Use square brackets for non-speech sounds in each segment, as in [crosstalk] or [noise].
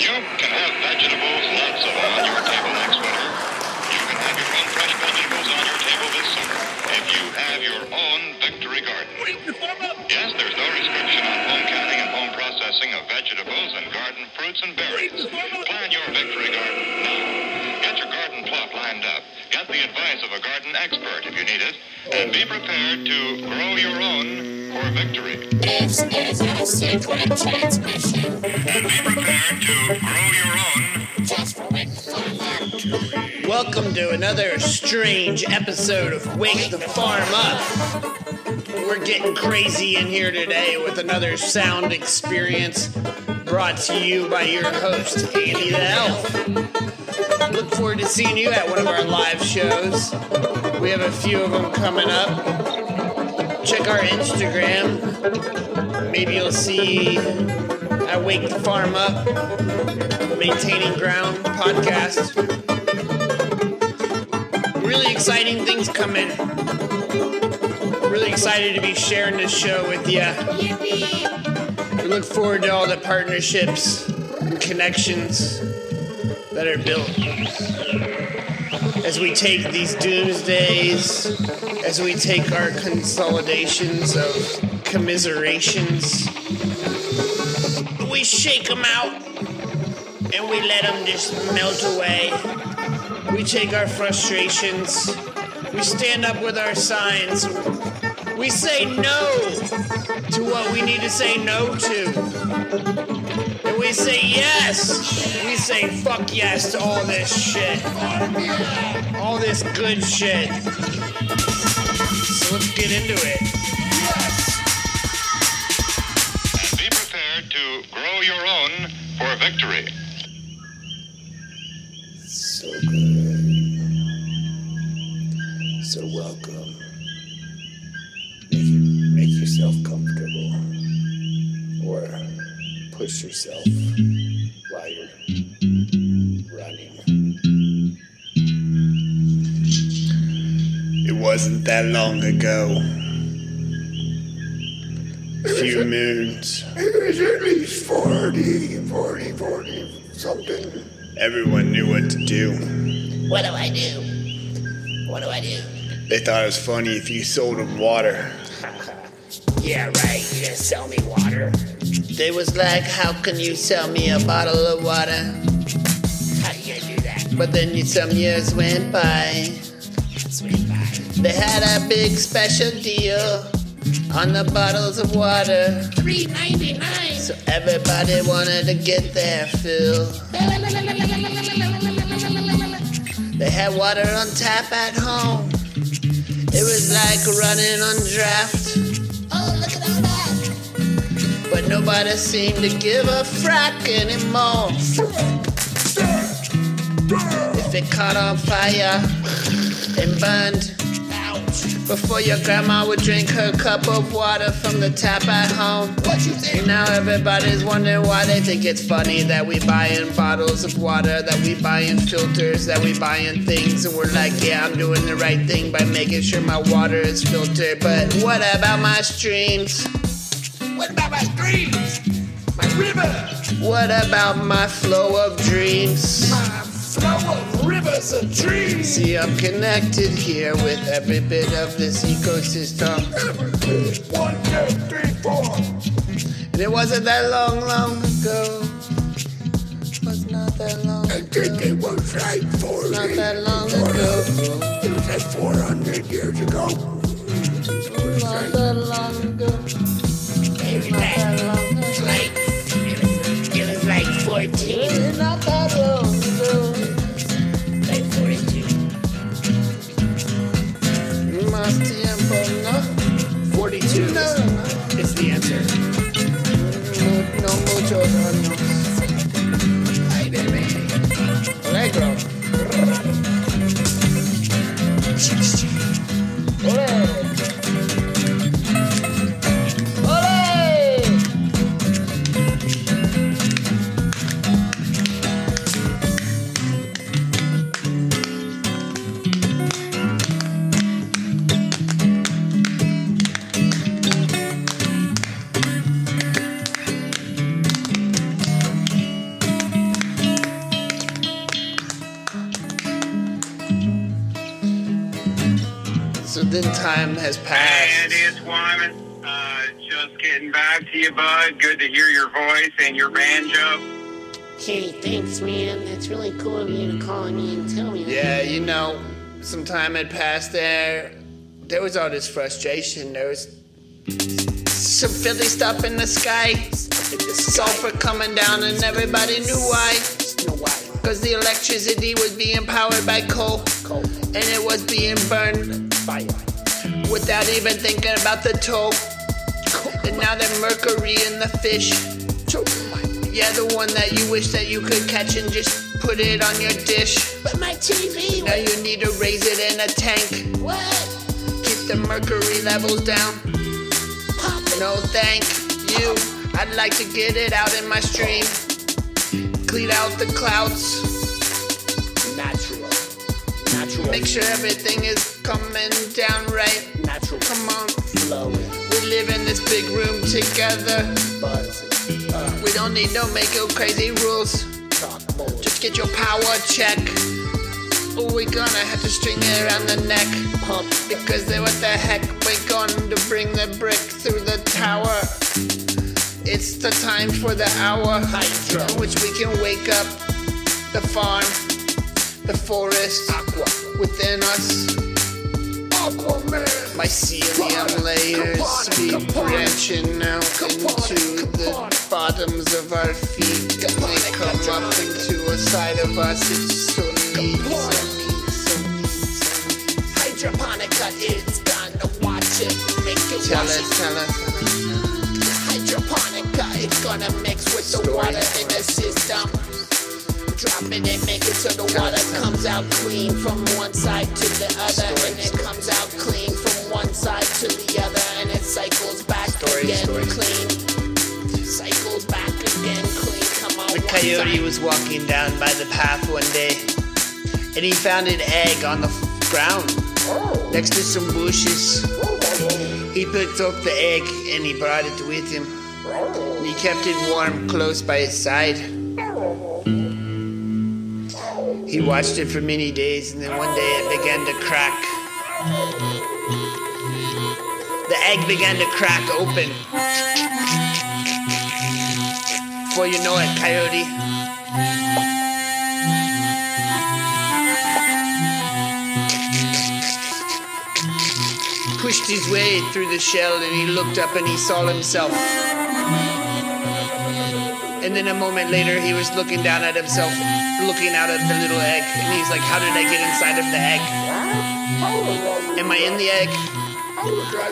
You can have vegetables, lots of them, on your table next winter. You can have your own fresh vegetables on your table this summer if you have your own Victory Garden. Yes, there's no restriction on home canning and home processing of vegetables and garden fruits and berries. Plan your Victory Garden now. Get your garden plot lined up. Get the advice of a garden expert if you need it. And be prepared to grow your own for victory. This is a secret transmission be prepared to grow your own just. Welcome to another strange episode of Wake the Farm Up. We're getting crazy in here today with another sound experience brought to you by your host, Ande the Elf. Look forward to seeing you at one of our live shows. We have a few of them coming up. Check our Instagram. Maybe you'll see at Wake the Farm Up, Maintaining Ground podcast really exciting things coming. Really excited to be sharing this show with you. We look forward to all the partnerships and connections that are built as we take these doomsdays, as we take our consolidations of commiserations, we shake them out and we let them just melt away. We take our frustrations. We stand up with our signs. We say no to what we need to say no to. And we say yes. We say fuck yes to all this shit. All this good shit. So let's get into it. and be prepared to grow your own for victory. So good. So welcome. Make, make yourself comfortable. Or push yourself while you're running. It wasn't that long ago. A few moons. It was at least 40, 40, 40, something. Everyone knew what to do. What do I do? What do I do? They thought it was funny if you sold them water. [laughs] Yeah, right. You just sell me water. They was like, how can you sell me a bottle of water? How do you do that? But then you- some years went by. Sweet pie. They had a big special deal on the bottles of water. Three ninety nine. So everybody wanted to get their fill. They had water on tap at home. It was like running on draft. But nobody seemed to give a frack anymore. If it caught on fire and burned, before your grandma would drink her cup of water from the tap at home. What you think? And now everybody's wondering why they think it's funny that we buy in bottles of water, that we buy in filters, that we buy in things, and we're like, yeah, I'm doing the right thing by making sure my water is filtered. But what about my streams? What about my streams? My river. What about my flow of dreams? My flow of rivers of trees. See, I'm connected here with every bit of this ecosystem. One, two, three, four. And it wasn't that long, long ago. It was not that long I think it ago. was like 40. Not that long ago. It was like 400 years ago. Not that long ago. 14. Not So then time has passed. And passed. it's Wyman. Uh, just getting back to you, bud. Good to hear your voice and your banjo. Hey, thanks, man. That's really cool of you to call me and tell me that. Yeah, you know, some time had passed there. There was all this frustration. There was some filthy stuff in the sky. The Sulfur coming down, and everybody knew why. Because the electricity was being powered by coal, and it was being burned without even thinking about the toll. And now the mercury in the fish. Yeah, the one that you wish that you could catch and just put it on your dish. But my TV. Now you need to raise it in a tank. What? Keep the mercury levels down. No, thank you. I'd like to get it out in my stream. Clean out the clouds. Natural. Natural. Make sure everything is coming down right. Natural. Come on. Flowing. We live in this big room together. Buzzing. Uh, We don't need no make no crazy rules. talk more. Just get your power check. Oh, we're gonna have to string it around the neck. Pump. Because then what the heck, we're going to bring the brick through the tower. It's the time for the hour Hydro. in which we can wake up the farm, the forest Aqua. within us. Mycelium layers be branching out into the bottoms of our feet. And they come up into a side of us. It's so neat, so neat, so neat. Hydroponica, it's gonna watch it. Make it Tell us, it. tell us. Hydroponica, it's gonna mix with the water in the system. Drop it and make it so the water comes out clean from one side to the other. And it comes out clean coyote was walking down by the path one day, and he found an egg on the ground next to some bushes. He picked up the egg and he brought it with him. And he kept it warm close by his side. He watched it for many days, and then one day it began to crack. The egg began to crack open. Before you know it, coyote. Pushed his way through the shell and he looked up and he saw himself. And then a moment later, he was looking down at himself, looking out at the little egg. And he's like, How did I get inside of the egg? Am I in the egg?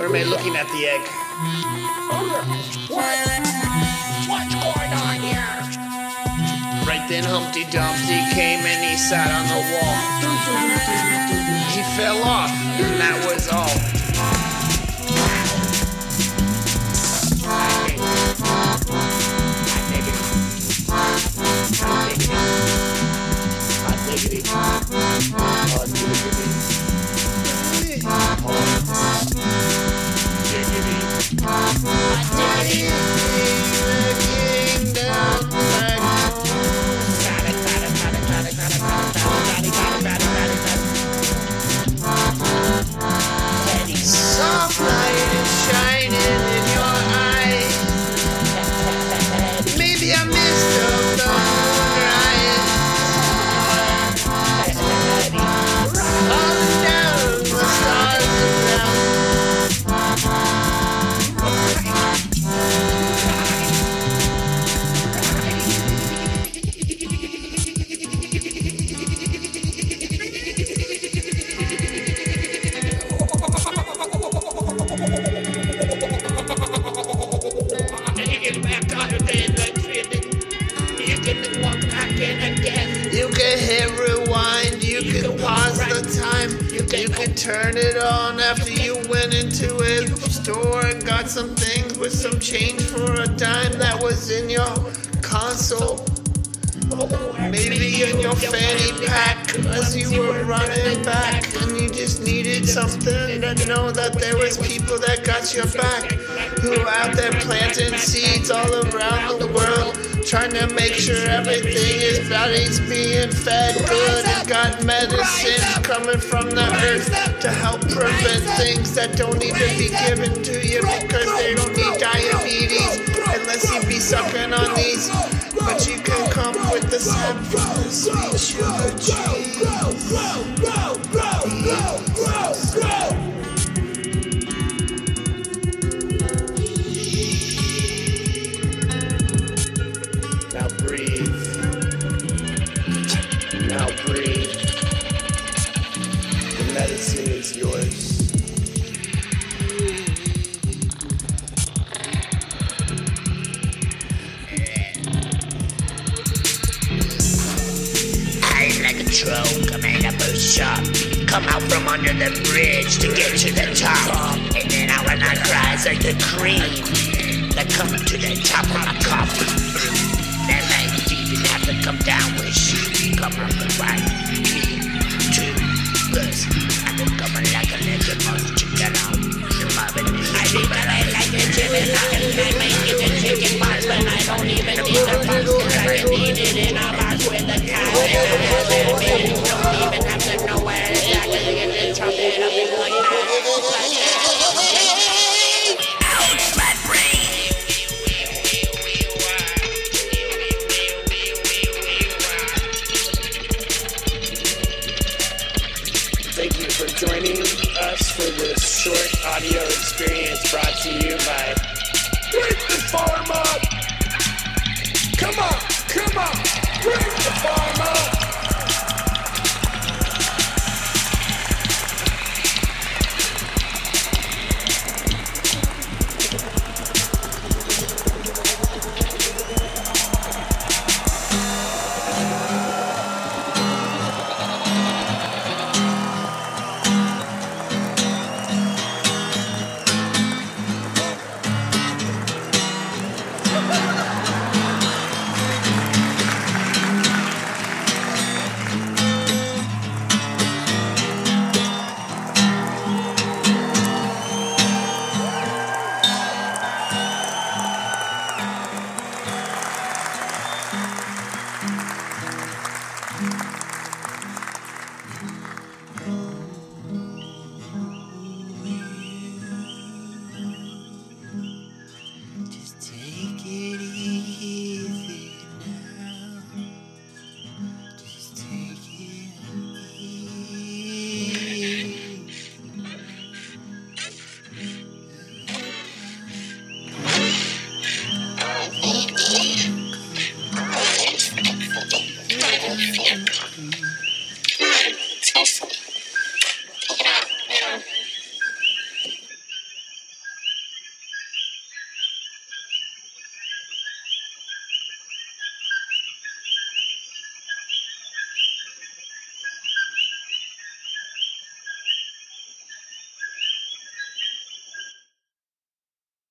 Or am I looking at the egg? Then, Humpty Dumpty came and he sat on the wall. He fell off, and that was all. Store and got some things with some change for a dime that was in your console. Maybe in your fanny pack as you were running back and you just needed something to know that there was people that got your back who out there planting seeds all around the world Trying to make sure everything is body's being fed good and got medicine coming from the earth to help prevent things that don't need to be given to you because they don't need diabetes unless you be sucking on these. But you can come with the sap from the sweet sugar. Come out from under the bridge to get to the top. And then I when I rise like the cream that come to the top of my cup. Then I even have to come down with shit. Come up and right. Me too. Cause I've been coming like a chicken out. I think that I like the chicken. I can make it the chicken box, but I don't even need the box. Cause I can eat it in a box with the cat. Don't even have to know